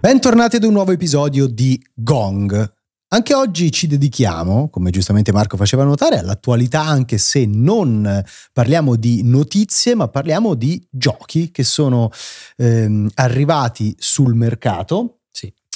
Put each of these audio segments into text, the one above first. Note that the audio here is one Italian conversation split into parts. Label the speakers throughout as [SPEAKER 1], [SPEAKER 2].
[SPEAKER 1] Bentornati ad un nuovo episodio di Gong. Anche oggi ci dedichiamo, come giustamente Marco faceva notare, all'attualità, anche se non parliamo di notizie, ma parliamo di giochi che sono ehm, arrivati sul mercato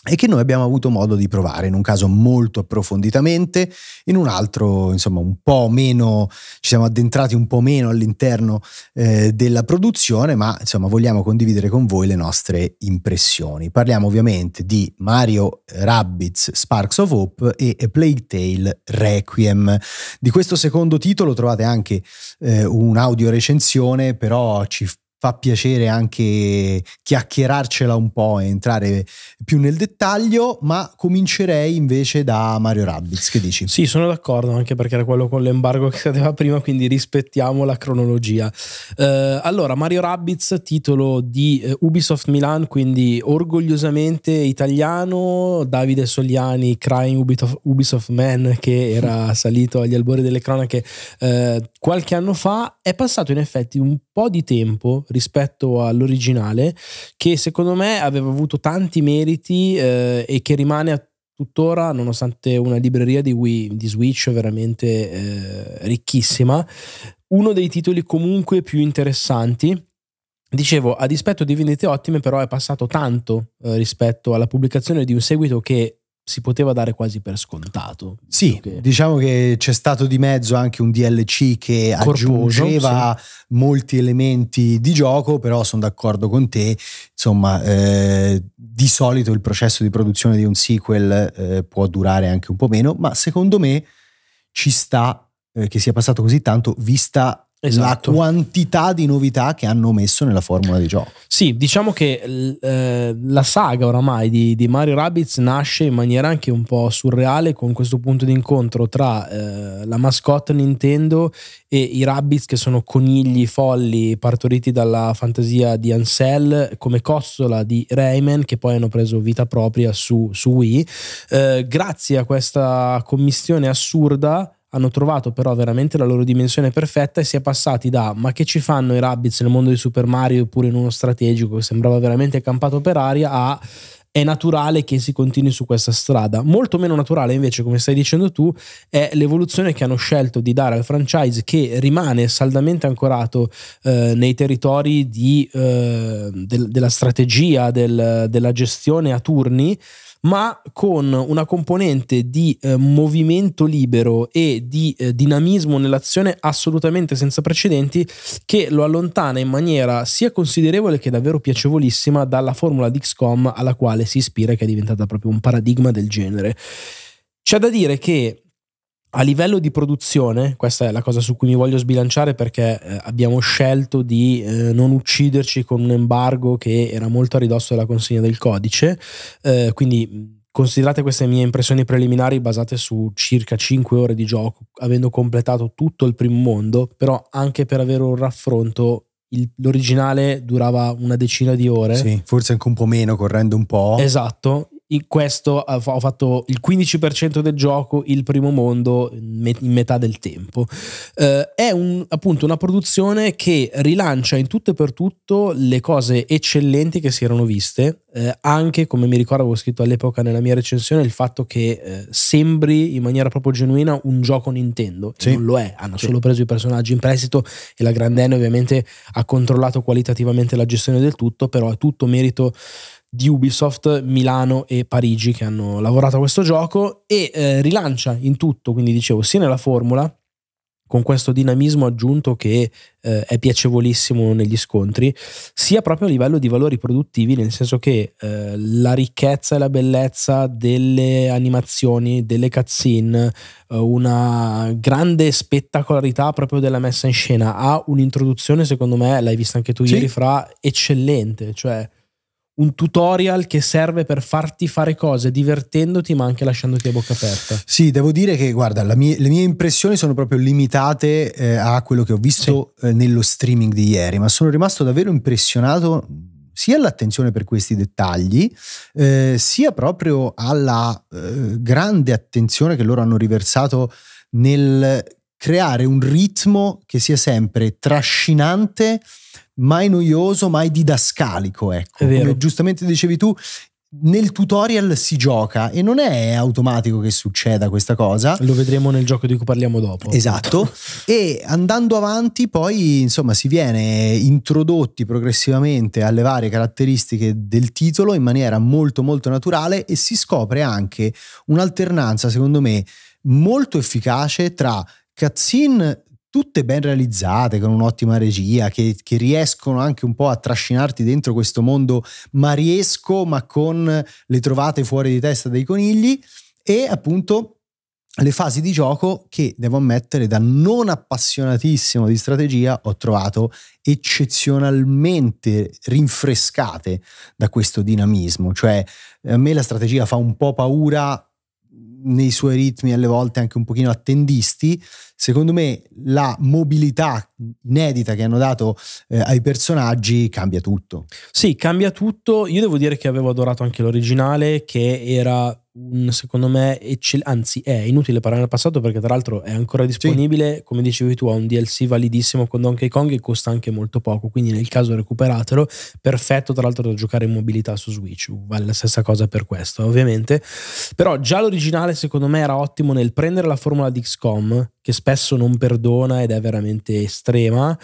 [SPEAKER 1] e che noi abbiamo avuto modo di provare, in un caso molto approfonditamente, in un altro insomma un po' meno, ci siamo addentrati un po' meno all'interno eh, della produzione, ma insomma vogliamo condividere con voi le nostre impressioni. Parliamo ovviamente di Mario Rabbids Sparks of Hope e A Plague Tale Requiem. Di questo secondo titolo trovate anche eh, un'audio recensione, però ci fa piacere anche chiacchierarcela un po' e entrare più nel dettaglio, ma comincerei invece da Mario Rabbids, che dici?
[SPEAKER 2] Sì, sono d'accordo, anche perché era quello con l'embargo che cadeva prima, quindi rispettiamo la cronologia. Eh, allora, Mario Rabbids, titolo di eh, Ubisoft Milan, quindi orgogliosamente italiano, Davide Soliani, Crying Ubisoft, Ubisoft Man, che era salito agli albori delle cronache eh, qualche anno fa, è passato in effetti un po' di tempo rispetto all'originale, che secondo me aveva avuto tanti meriti eh, e che rimane a tuttora, nonostante una libreria di, Wii, di Switch veramente eh, ricchissima, uno dei titoli comunque più interessanti. Dicevo, a dispetto di vendite ottime, però è passato tanto eh, rispetto alla pubblicazione di un seguito che si poteva dare quasi per scontato.
[SPEAKER 1] Sì, che... diciamo che c'è stato di mezzo anche un DLC che Corposo, aggiungeva sì. molti elementi di gioco, però sono d'accordo con te, insomma, eh, di solito il processo di produzione di un sequel eh, può durare anche un po' meno, ma secondo me ci sta eh, che sia passato così tanto vista esatto. la quantità di novità che hanno messo nella formula di gioco.
[SPEAKER 2] Sì, diciamo che eh, la saga oramai di, di, Mario Rabbids nasce in maniera anche un po' surreale con questo punto di incontro tra eh, la mascotte Nintendo e i Rabbids che sono conigli folli partoriti dalla fantasia di Ansel come costola di Rayman che poi hanno preso vita propria su, su Wii. Eh, grazie a questa commissione assurda hanno trovato però veramente la loro dimensione perfetta e si è passati da ma che ci fanno i Rabbids nel mondo di Super Mario oppure in uno strategico che sembrava veramente campato per aria a è naturale che si continui su questa strada. Molto meno naturale invece, come stai dicendo tu, è l'evoluzione che hanno scelto di dare al franchise che rimane saldamente ancorato eh, nei territori di, eh, del, della strategia, del, della gestione a turni ma con una componente di eh, movimento libero e di eh, dinamismo nell'azione assolutamente senza precedenti che lo allontana in maniera sia considerevole che davvero piacevolissima dalla formula di XCOM alla quale si ispira che è diventata proprio un paradigma del genere. C'è da dire che a livello di produzione, questa è la cosa su cui mi voglio sbilanciare perché eh, abbiamo scelto di eh, non ucciderci con un embargo che era molto a ridosso della consegna del codice, eh, quindi considerate queste mie impressioni preliminari basate su circa 5 ore di gioco, avendo completato tutto il primo mondo, però anche per avere un raffronto l'originale durava una decina di ore.
[SPEAKER 1] Sì, forse anche un po' meno, correndo un po'.
[SPEAKER 2] Esatto, in questo ho fatto il 15% del gioco, il primo mondo in metà del tempo. Eh, è un, appunto una produzione che rilancia in tutto e per tutto le cose eccellenti che si erano viste, eh, anche come mi ricordo avevo scritto all'epoca nella mia recensione il fatto che eh, sembri in maniera proprio genuina un gioco Nintendo, sì. non lo è, hanno sì. solo preso i personaggi in prestito e la Grand N ovviamente ha controllato qualitativamente la gestione del tutto, però è tutto merito di Ubisoft, Milano e Parigi che hanno lavorato a questo gioco e eh, rilancia in tutto, quindi dicevo, sia nella formula con questo dinamismo aggiunto che eh, è piacevolissimo negli scontri, sia proprio a livello di valori produttivi, nel senso che eh, la ricchezza e la bellezza delle animazioni, delle cutscene, eh, una grande spettacolarità proprio della messa in scena, ha un'introduzione, secondo me, l'hai vista anche tu sì. ieri, fra eccellente, cioè un tutorial che serve per farti fare cose divertendoti ma anche lasciandoti a bocca aperta.
[SPEAKER 1] Sì, devo dire che guarda, mie, le mie impressioni sono proprio limitate eh, a quello che ho visto sì. eh, nello streaming di ieri, ma sono rimasto davvero impressionato sia all'attenzione per questi dettagli, eh, sia proprio alla eh, grande attenzione che loro hanno riversato nel creare un ritmo che sia sempre trascinante, mai noioso, mai didascalico. Ecco. Come giustamente dicevi tu, nel tutorial si gioca e non è automatico che succeda questa cosa.
[SPEAKER 2] Lo vedremo nel gioco di cui parliamo dopo.
[SPEAKER 1] Esatto. e andando avanti poi insomma si viene introdotti progressivamente alle varie caratteristiche del titolo in maniera molto molto naturale e si scopre anche un'alternanza secondo me molto efficace tra cutscene tutte ben realizzate, con un'ottima regia, che, che, riescono anche un po' a trascinarti dentro questo mondo mariesco, ma con le trovate fuori di testa dei conigli, e appunto le fasi di gioco che devo ammettere da non appassionatissimo di strategia ho trovato eccezionalmente rinfrescate da questo dinamismo, cioè a me la strategia fa un po' paura nei suoi ritmi alle volte anche un pochino attendisti, secondo me la mobilità inedita che hanno dato eh, ai personaggi cambia tutto.
[SPEAKER 2] Sì, cambia tutto. Io devo dire che avevo adorato anche l'originale che era un, secondo me, eccell- anzi è inutile parlare del passato perché tra l'altro è ancora disponibile, sì. come dicevi tu, ha un DLC validissimo con Donkey Kong e costa anche molto poco, quindi nel caso recuperatelo, perfetto tra l'altro da giocare in mobilità su Switch, vale la stessa cosa per questo ovviamente, però già l'originale secondo me era ottimo nel prendere la formula di XCOM che spesso non perdona ed è veramente estrema,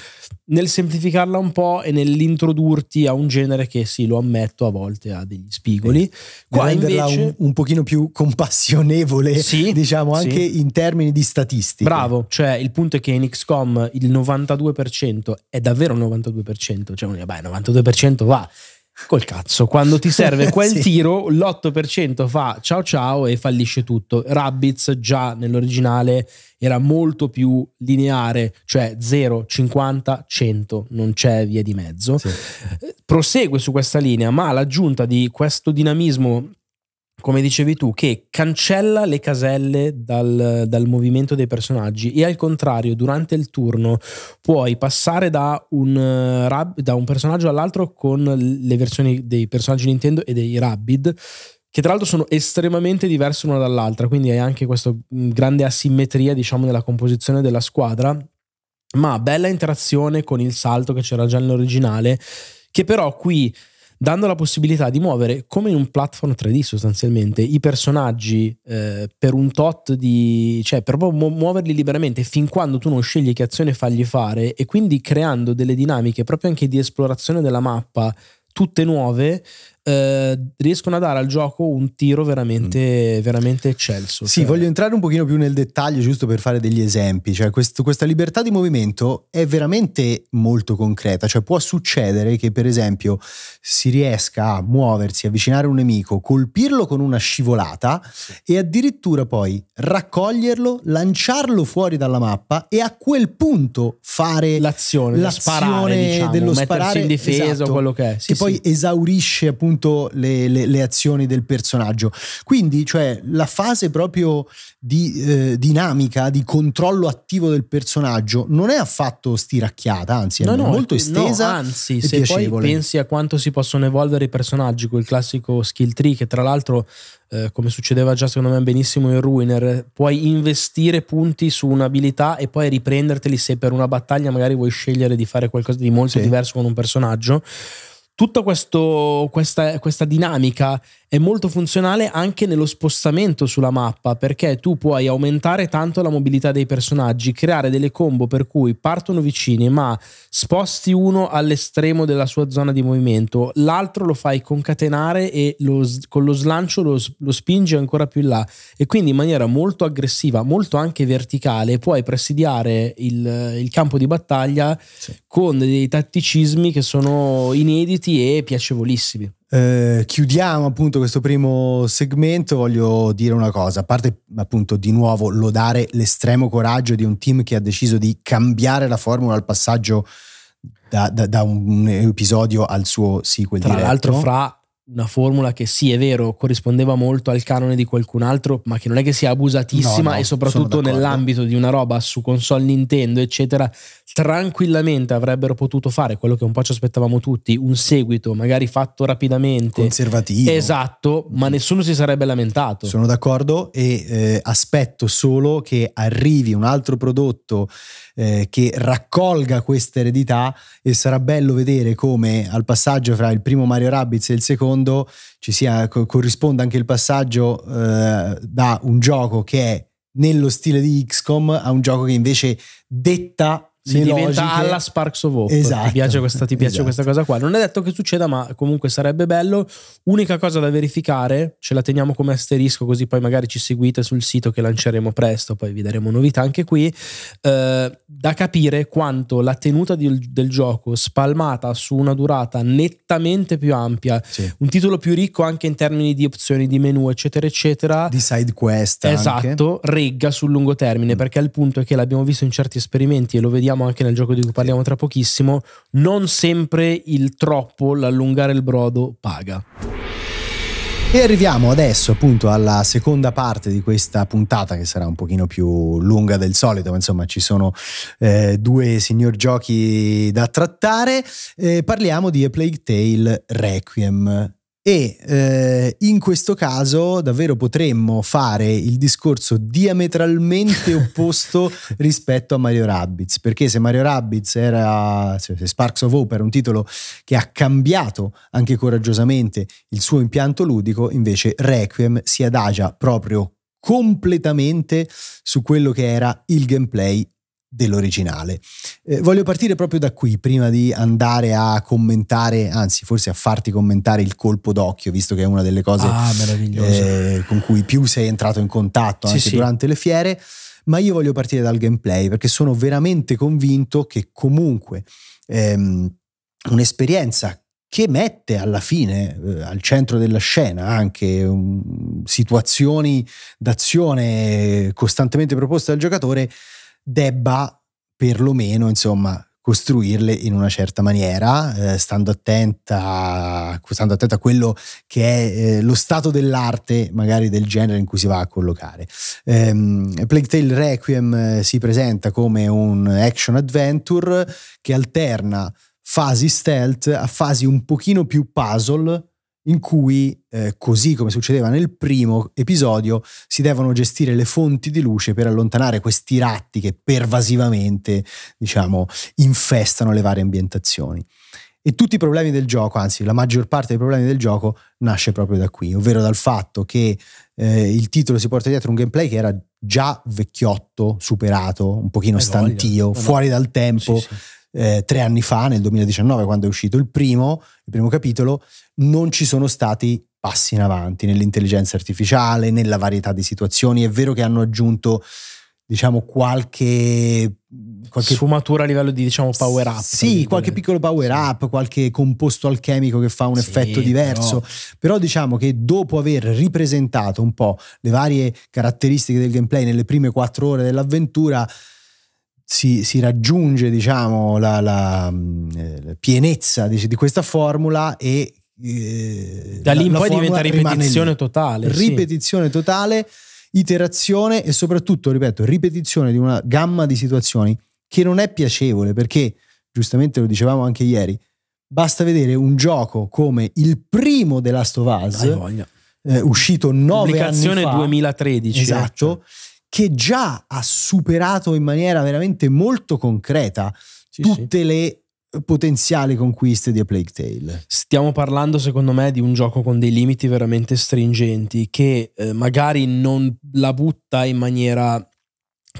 [SPEAKER 2] nel semplificarla un po' e nell'introdurti a un genere che sì, lo ammetto, a volte ha degli spigoli.
[SPEAKER 1] Qua renderla invece... un, un pochino più compassionevole, sì, diciamo, anche sì. in termini di statistica.
[SPEAKER 2] Bravo, cioè il punto è che in XCOM il 92% è davvero il 92%, cioè beh, il 92% va Col cazzo, quando ti serve quel sì. tiro, l'8% fa ciao ciao e fallisce tutto. Rabbids già nell'originale era molto più lineare, cioè 0, 50, 100, non c'è via di mezzo. Sì. Prosegue su questa linea, ma l'aggiunta di questo dinamismo come dicevi tu, che cancella le caselle dal, dal, movimento dei personaggi e al contrario, durante il turno puoi passare da un, uh, da un personaggio all'altro con le versioni dei personaggi Nintendo e dei Rabid che tra l'altro sono estremamente diverse l'una dall'altra, quindi hai anche questa mm, grande asimmetria, diciamo, nella composizione della squadra, ma bella interazione con il salto che c'era già nell'originale, che però qui dando la possibilità di muovere come in un platform 3D sostanzialmente i personaggi eh, per un tot di cioè per proprio muoverli liberamente fin quando tu non scegli che azione fargli fare e quindi creando delle dinamiche proprio anche di esplorazione della mappa tutte nuove eh, riescono a dare al gioco un tiro veramente, mm. veramente eccelso.
[SPEAKER 1] Sì, cioè. voglio entrare un pochino più nel dettaglio giusto per fare degli esempi. Cioè, questo, questa libertà di movimento è veramente molto concreta. Cioè, può succedere che, per esempio, si riesca a muoversi, avvicinare un nemico, colpirlo con una scivolata e addirittura poi raccoglierlo, lanciarlo fuori dalla mappa e a quel punto fare
[SPEAKER 2] l'azione, l'azione sparare, diciamo, dello sparare in difesa esatto, quello che è.
[SPEAKER 1] Sì, che sì. poi esaurisce appunto appunto le, le, le, azioni del personaggio. Quindi, cioè, la fase proprio di eh, dinamica, di controllo attivo del personaggio non è affatto stiracchiata, anzi, no, è no, molto estesa.
[SPEAKER 2] No, anzi, se piacevole. poi pensi a quanto si possono evolvere i personaggi, quel classico skill tree che tra l'altro eh, come succedeva già secondo me benissimo in Ruiner, puoi investire punti su un'abilità e poi riprenderteli se per una battaglia magari vuoi scegliere di fare qualcosa di molto sì. diverso con un personaggio tutta questo, questa, questa, dinamica è molto funzionale anche nello spostamento sulla mappa perché tu puoi aumentare tanto la mobilità dei personaggi, creare delle combo per cui partono vicini ma sposti uno all'estremo della sua zona di movimento, l'altro lo fai concatenare e lo, con lo slancio lo, lo spingi ancora più in là e quindi in maniera molto aggressiva, molto anche verticale puoi presidiare il, il campo di battaglia sì. con dei tatticismi che sono inediti e piacevolissimi.
[SPEAKER 1] Eh, chiudiamo appunto questo primo segmento. Voglio dire una cosa: a parte appunto di nuovo lodare l'estremo coraggio di un team che ha deciso di cambiare la formula al passaggio da, da, da un episodio al suo sequel
[SPEAKER 2] Tra
[SPEAKER 1] diretto.
[SPEAKER 2] l'altro, fra una formula che sì, è vero, corrispondeva molto al canone di qualcun altro, ma che non è che sia abusatissima
[SPEAKER 1] No, no,
[SPEAKER 2] e soprattutto nell'ambito di una roba su console Nintendo, eccetera, tranquillamente avrebbero potuto fare quello che un po' ci aspettavamo tutti, un seguito magari fatto rapidamente.
[SPEAKER 1] conservativo.
[SPEAKER 2] Esatto, ma nessuno si sarebbe lamentato.
[SPEAKER 1] Sono d'accordo e eh, aspetto solo che arrivi un altro prodotto eh, che raccolga questa eredità e sarà bello vedere come al passaggio fra il primo Mario Rabbids e il secondo ci sia, co- corrisponda anche il passaggio eh, da un gioco che è nello stile di XCOM a un gioco che invece detta
[SPEAKER 2] si diventa
[SPEAKER 1] logiche-
[SPEAKER 2] alla Sparks of Hope.
[SPEAKER 1] Esatto,
[SPEAKER 2] ti piace, questa, ti piace
[SPEAKER 1] esatto.
[SPEAKER 2] questa cosa qua? Non è detto che succeda, ma comunque sarebbe bello. Unica cosa da verificare, ce la teniamo come asterisco, così poi magari ci seguite sul sito che lanceremo presto, poi vi daremo novità anche qui. eh, da capire quanto la tenuta del, del gioco spalmata su una durata nettamente più ampia,
[SPEAKER 1] Sì.
[SPEAKER 2] un titolo più ricco anche in termini di opzioni di menu, eccetera, eccetera.
[SPEAKER 1] di side quest anche.
[SPEAKER 2] Esatto, regga sul lungo termine,
[SPEAKER 1] Mm.
[SPEAKER 2] perché il punto è che l'abbiamo visto in certi esperimenti e lo vediamo anche nel gioco di cui parliamo tra pochissimo, non sempre il troppo, l'allungare il brodo paga.
[SPEAKER 1] E arriviamo adesso appunto alla seconda parte di questa puntata che sarà un pochino più lunga del solito, ma insomma ci sono eh, due signor giochi da trattare. Eh, parliamo di A Plague Tale Requiem. E eh, in questo caso davvero potremmo fare il discorso diametralmente opposto rispetto a Mario Rabbids, perché se Mario Rabbids era, se Sparks of Hope era un titolo che ha cambiato anche coraggiosamente il suo impianto ludico, invece Requiem si adagia proprio completamente su quello che era il gameplay dell'originale. Eh, voglio partire proprio da qui prima di andare a commentare, anzi forse a farti commentare il colpo d'occhio, visto che è una delle cose
[SPEAKER 2] Ah,
[SPEAKER 1] eh, con cui più sei entrato in contatto anche
[SPEAKER 2] sì.
[SPEAKER 1] durante le fiere, ma io voglio partire dal gameplay perché sono veramente convinto che comunque ehm, un'esperienza che mette alla fine eh, al centro della scena anche um, situazioni d'azione costantemente proposte dal giocatore debba perlomeno insomma costruirle in una certa maniera, eh, stando, attenta, stando attenta a quello che è eh, lo stato dell'arte magari del genere in cui si va a collocare. Ehm, Plague Tale Requiem eh, si presenta come un action adventure che alterna fasi stealth a fasi un pochino più puzzle in cui, eh, così come succedeva nel primo episodio, si devono gestire le fonti di luce per allontanare questi ratti che pervasivamente, diciamo, infestano le varie ambientazioni. E tutti i problemi del gioco, anzi la maggior parte dei problemi del gioco, nasce proprio da qui, ovvero dal fatto che eh, il titolo si porta dietro un gameplay che era già vecchiotto, superato, un pochino
[SPEAKER 2] voglia.
[SPEAKER 1] stantio,
[SPEAKER 2] No, no.
[SPEAKER 1] fuori dal tempo,
[SPEAKER 2] Sì, sì.
[SPEAKER 1] Eh, tre anni fa, nel 2019, quando è uscito il primo, il primo capitolo, non ci sono stati passi in avanti nell'intelligenza artificiale, nella varietà di situazioni. È vero che hanno aggiunto, diciamo, qualche. qualche
[SPEAKER 2] Sfumatura a livello di diciamo power up.
[SPEAKER 1] sì, qualche piccolo power up, qualche composto alchemico che fa un
[SPEAKER 2] Sì,
[SPEAKER 1] effetto diverso.
[SPEAKER 2] però-
[SPEAKER 1] Però diciamo che dopo aver ripresentato un po' le varie caratteristiche del gameplay nelle prime quattro ore dell'avventura, si, si raggiunge diciamo la, la, mh, eh, la pienezza di, di questa formula e eh,
[SPEAKER 2] Da lì in
[SPEAKER 1] la- la
[SPEAKER 2] poi diventa ripetizione totale. sì.
[SPEAKER 1] Ripetizione totale, iterazione e soprattutto, ripeto, ripetizione di una gamma di situazioni che non è piacevole perché, giustamente lo dicevamo anche ieri, basta vedere un gioco come il primo The Last of Us, eh, uscito nove anni
[SPEAKER 2] Pubblicazione
[SPEAKER 1] fa,
[SPEAKER 2] 2013.
[SPEAKER 1] esatto, che già ha superato in maniera veramente molto concreta
[SPEAKER 2] Sì, sì.
[SPEAKER 1] tutte le potenziali conquiste di A Plague Tale.
[SPEAKER 2] Stiamo parlando, secondo me, di un gioco con dei limiti veramente stringenti che eh, magari non la butta in maniera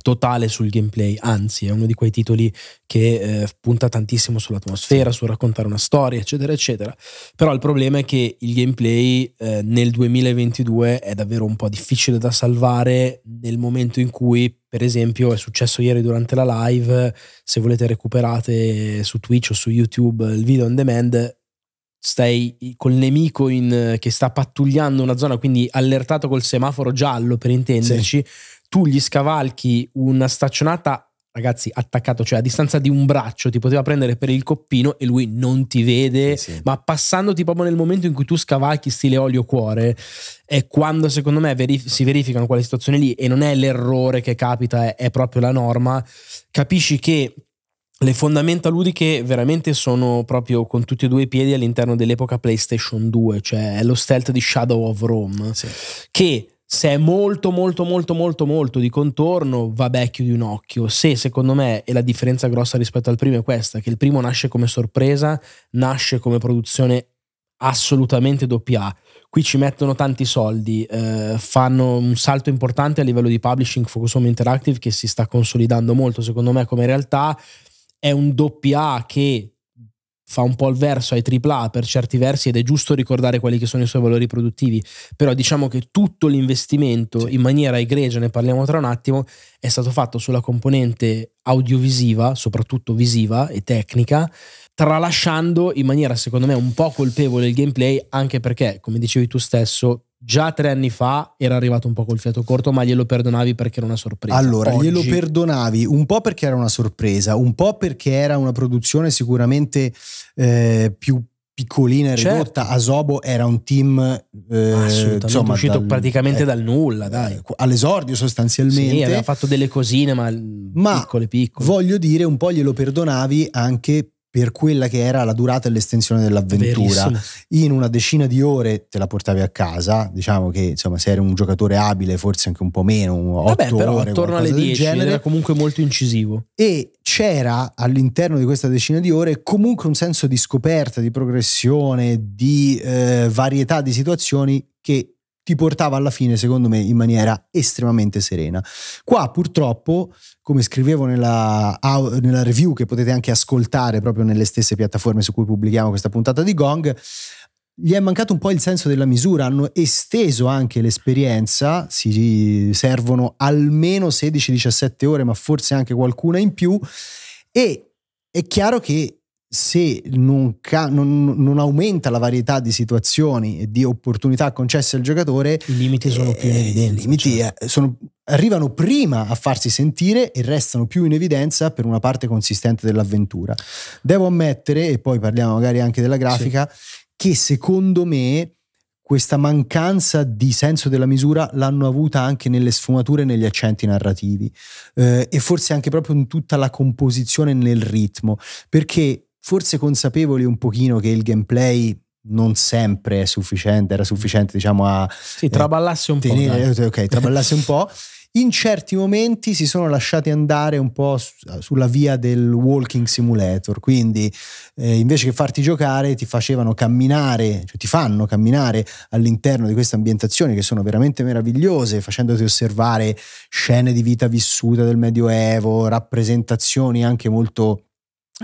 [SPEAKER 2] totale sul gameplay, anzi è uno di quei titoli che eh, punta tantissimo sull'atmosfera, sul raccontare una storia, eccetera, eccetera. Però il problema è che il gameplay eh, nel 2022 è davvero un po' difficile da salvare. Nel momento in cui, per esempio, è successo ieri durante la live, se volete recuperate su Twitch o su YouTube il video on demand, stai col nemico in- che sta pattugliando una zona, quindi allertato col semaforo giallo per intenderci, tu gli scavalchi una staccionata ragazzi, attaccato, cioè a distanza di un braccio, ti poteva prendere per il coppino e lui non ti vede,
[SPEAKER 1] Sì,
[SPEAKER 2] ma passandoti proprio nel momento in cui tu scavalchi stile olio cuore, è quando secondo me verif- si verificano quelle situazioni lì e non è l'errore che capita, è, è proprio la norma, capisci che le fondamenta ludiche veramente sono proprio con tutti e due i piedi all'interno dell'epoca PlayStation 2, cioè è lo stealth di Shadow of Rome
[SPEAKER 1] Sì.
[SPEAKER 2] che se è molto molto molto molto molto di contorno vabbè chiudi un occhio. Se secondo me e la differenza grossa rispetto al primo è questa che il primo nasce come sorpresa nasce come produzione assolutamente doppia qui ci mettono tanti soldi eh, fanno un salto importante a livello di publishing Focus Home Interactive che si sta consolidando molto secondo me come realtà. È un doppia che fa un po' il verso ai AAA per certi versi ed è giusto ricordare quelli che sono i suoi valori produttivi però diciamo che tutto l'investimento
[SPEAKER 1] Sì.
[SPEAKER 2] in maniera egregia, ne parliamo tra un attimo, è stato fatto sulla componente audiovisiva, soprattutto visiva e tecnica, tralasciando in maniera secondo me un po' colpevole il gameplay, anche perché, come dicevi tu stesso, già tre anni fa era arrivato un po' col fiato corto, ma glielo perdonavi perché era una sorpresa.
[SPEAKER 1] Allora,
[SPEAKER 2] Oggi-
[SPEAKER 1] glielo perdonavi un po' perché era una sorpresa, un po' perché era una produzione sicuramente eh, più piccolina e
[SPEAKER 2] Certo.
[SPEAKER 1] ridotta. Asobo era un team eh,
[SPEAKER 2] Assolutamente,
[SPEAKER 1] insomma,
[SPEAKER 2] uscito
[SPEAKER 1] dal-
[SPEAKER 2] praticamente
[SPEAKER 1] eh,
[SPEAKER 2] dal nulla, dai.
[SPEAKER 1] eh, all'esordio sostanzialmente.
[SPEAKER 2] Sì, aveva fatto delle cosine, ma,
[SPEAKER 1] Ma
[SPEAKER 2] piccole, piccole.
[SPEAKER 1] Voglio dire, un po' glielo perdonavi anche per quella che era la durata e l'estensione dell'avventura.
[SPEAKER 2] Verissimo.
[SPEAKER 1] In una decina di ore te la portavi a casa. Diciamo che insomma, se eri un giocatore abile, forse anche un po' meno, un
[SPEAKER 2] Vabbè,
[SPEAKER 1] 8
[SPEAKER 2] però
[SPEAKER 1] ore,
[SPEAKER 2] attorno alle
[SPEAKER 1] qualcosa del
[SPEAKER 2] 10
[SPEAKER 1] genere.
[SPEAKER 2] era comunque molto incisivo.
[SPEAKER 1] E c'era all'interno di questa decina di ore comunque un senso di scoperta, di progressione, di eh, varietà di situazioni che ti portava alla fine, secondo me, in maniera estremamente serena. Qua purtroppo, come scrivevo nella, nella review che potete anche ascoltare proprio nelle stesse piattaforme su cui pubblichiamo questa puntata di Gong, gli è mancato un po' il senso della misura, hanno esteso anche l'esperienza, si servono almeno 16-17 ore, ma forse anche qualcuna in più e è chiaro che se non, ca- non- non aumenta la varietà di situazioni e di opportunità concesse al giocatore,
[SPEAKER 2] I limiti sono più in
[SPEAKER 1] eh,
[SPEAKER 2] evidenza.
[SPEAKER 1] i limiti
[SPEAKER 2] cioè.
[SPEAKER 1] eh, sono- arrivano prima a farsi sentire e restano più in evidenza per una parte consistente dell'avventura. Devo ammettere, e poi parliamo magari anche della grafica, che secondo me questa mancanza di senso della misura l'hanno avuta anche nelle sfumature e negli accenti narrativi eh, e forse anche proprio in tutta la composizione e nel ritmo, perché forse consapevoli un pochino che il gameplay non sempre è sufficiente, era sufficiente diciamo a
[SPEAKER 2] Sì, traballasse un po'.
[SPEAKER 1] tenere,
[SPEAKER 2] dai.
[SPEAKER 1] ok, traballasse un po'. In certi momenti si sono lasciati andare un po' su- sulla via del walking simulator, quindi eh, invece che farti giocare ti facevano camminare, cioè ti fanno camminare all'interno di queste ambientazioni che sono veramente meravigliose, facendoti osservare scene di vita vissuta del Medioevo, rappresentazioni anche molto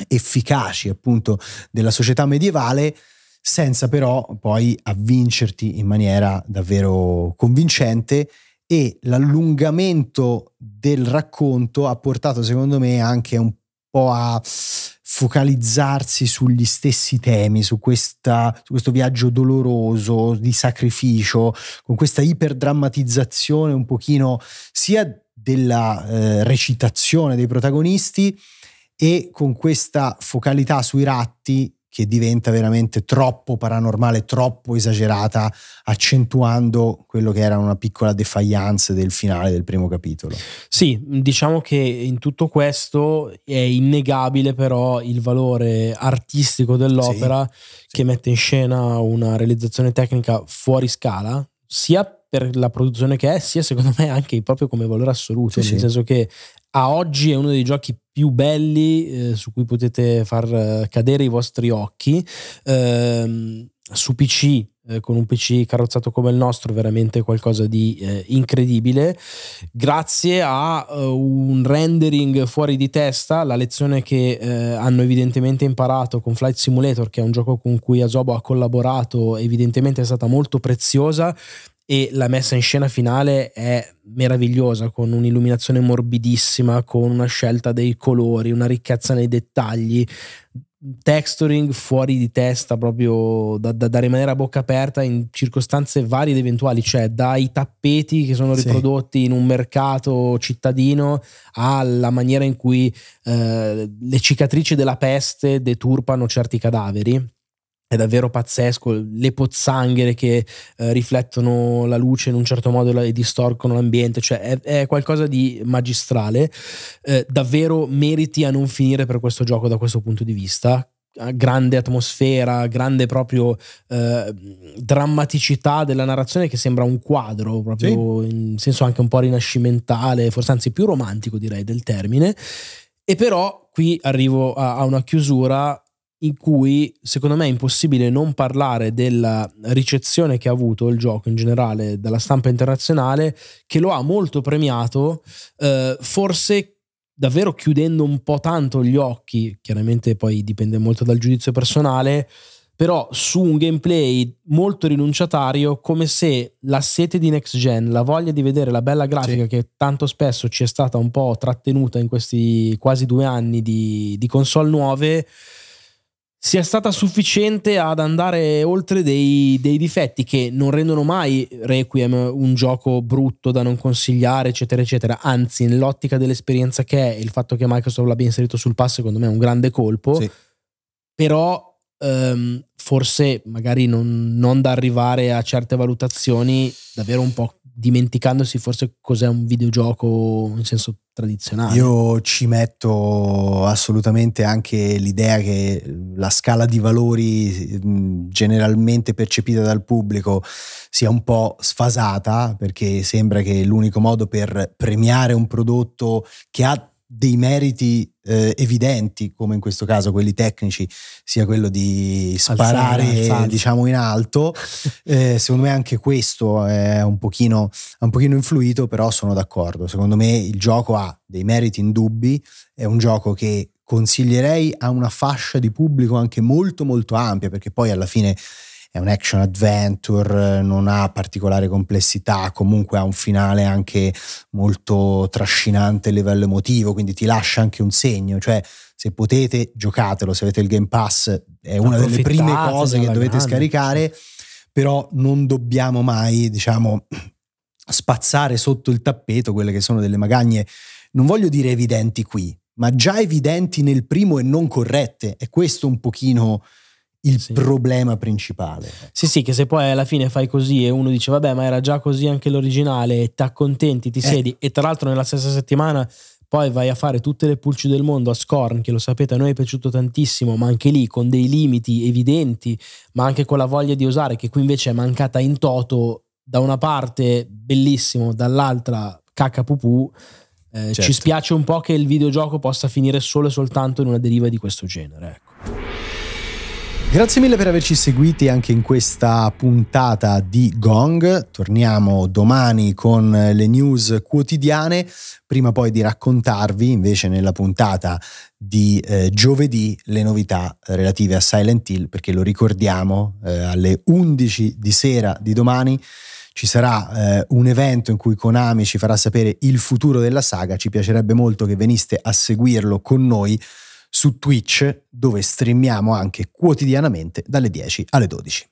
[SPEAKER 1] efficaci appunto della società medievale senza però poi avvincerti in maniera davvero convincente e l'allungamento del racconto ha portato secondo me anche un po' a focalizzarsi sugli stessi temi, su, questa, su questo viaggio doloroso di sacrificio, con questa iperdrammatizzazione un pochino sia della eh, recitazione dei protagonisti e con questa focalità sui ratti che diventa veramente troppo paranormale, troppo esagerata, accentuando quello che era una piccola defiance del finale del primo capitolo.
[SPEAKER 2] Sì, diciamo che in tutto questo è innegabile però il valore artistico dell'opera che mette in scena una realizzazione tecnica fuori scala, sia per la produzione che è, sia secondo me anche proprio come valore assoluto,
[SPEAKER 1] Sì,
[SPEAKER 2] nel
[SPEAKER 1] sì.
[SPEAKER 2] senso che a oggi è uno dei giochi più belli eh, su cui potete far eh, cadere i vostri occhi. Ehm, su PC, eh, con un PC carrozzato come il nostro, veramente qualcosa di eh, incredibile. Grazie a eh, un rendering fuori di testa, la lezione che eh, hanno evidentemente imparato con Flight Simulator, che è un gioco con cui Asobo ha collaborato, evidentemente è stata molto preziosa e la messa in scena finale è meravigliosa con un'illuminazione morbidissima, con una scelta dei colori, una ricchezza nei dettagli. texturing fuori di testa, proprio da, da, da, rimanere a bocca aperta in circostanze varie ed eventuali, cioè dai tappeti che sono riprodotti sì. in un mercato cittadino alla maniera in cui eh, le cicatrici della peste deturpano certi cadaveri è davvero pazzesco, le pozzanghere che eh, riflettono la luce in un certo modo e distorcono l'ambiente, cioè è, è qualcosa di magistrale, eh, davvero meriti a non finire per questo gioco da questo punto di vista, grande atmosfera, grande proprio eh, drammaticità della narrazione che sembra un quadro, proprio sì. in senso anche un po' rinascimentale, forse anzi più romantico direi del termine. E però qui arrivo a, a una chiusura in cui secondo me è impossibile non parlare della ricezione che ha avuto il gioco in generale dalla stampa internazionale, che lo ha molto premiato, eh, forse davvero chiudendo un po' tanto gli occhi, chiaramente poi dipende molto dal giudizio personale, però su un gameplay molto rinunciatario, come se la sete di next gen, la voglia di vedere la bella grafica sì. che tanto spesso ci è stata un po' trattenuta in questi quasi due anni di, di console nuove, sia stata sufficiente ad andare oltre dei, dei, difetti che non rendono mai Requiem un gioco brutto da non consigliare, eccetera, eccetera. Anzi, nell'ottica dell'esperienza che è, il fatto che Microsoft l'abbia inserito sul pass, secondo me è un grande colpo. Sì. Però um, forse magari non, non da arrivare a certe valutazioni davvero un po' dimenticandosi forse cos'è un videogioco in senso tradizionale.
[SPEAKER 1] Io ci metto assolutamente anche l'idea che la scala di valori generalmente percepita dal pubblico sia un po' sfasata perché sembra che l'unico modo per premiare un prodotto che ha dei meriti eh, evidenti, come in questo caso quelli tecnici, sia quello di sparare alzare, diciamo in alto. eh, secondo me anche questo è un, pochino, un pochino influito, però sono d'accordo. Secondo me il gioco ha dei meriti indubbi, è un gioco che consiglierei a una fascia di pubblico anche molto molto ampia, perché poi alla fine è un action adventure, non ha particolare complessità, comunque ha un finale anche molto trascinante a livello emotivo, quindi ti lascia anche un segno, cioè se potete giocatelo, se avete il Game Pass è una delle prime cose che dovete grande. scaricare, però non dobbiamo mai, diciamo, spazzare sotto il tappeto quelle che sono delle magagne, non voglio dire evidenti qui, ma già evidenti nel primo e non corrette, è questo un pochino il sì. problema principale.
[SPEAKER 2] Sì, sì, che se poi alla fine fai così e uno dice vabbè, ma era già così anche l'originale e ti accontenti, ti eh. siedi e tra l'altro nella stessa settimana poi vai a fare tutte le pulci del mondo a Scorn, che lo sapete a noi è piaciuto tantissimo, ma anche lì con dei limiti evidenti, ma anche con la voglia di osare che qui invece è mancata in toto, da una parte bellissimo, dall'altra cacca pupù. Eh, certo. Ci spiace un po' che il videogioco possa finire solo e soltanto in una deriva di questo genere.
[SPEAKER 1] Grazie mille per averci seguiti anche in questa puntata di Gong. Torniamo domani con le news quotidiane, prima poi di raccontarvi invece nella puntata di eh, giovedì le novità relative a Silent Hill, perché lo ricordiamo eh, alle 11 di sera di domani ci sarà eh, un evento in cui Konami ci farà sapere il futuro della saga, ci piacerebbe molto che veniste a seguirlo con noi su Twitch dove streamiamo anche quotidianamente dalle 10 alle 12.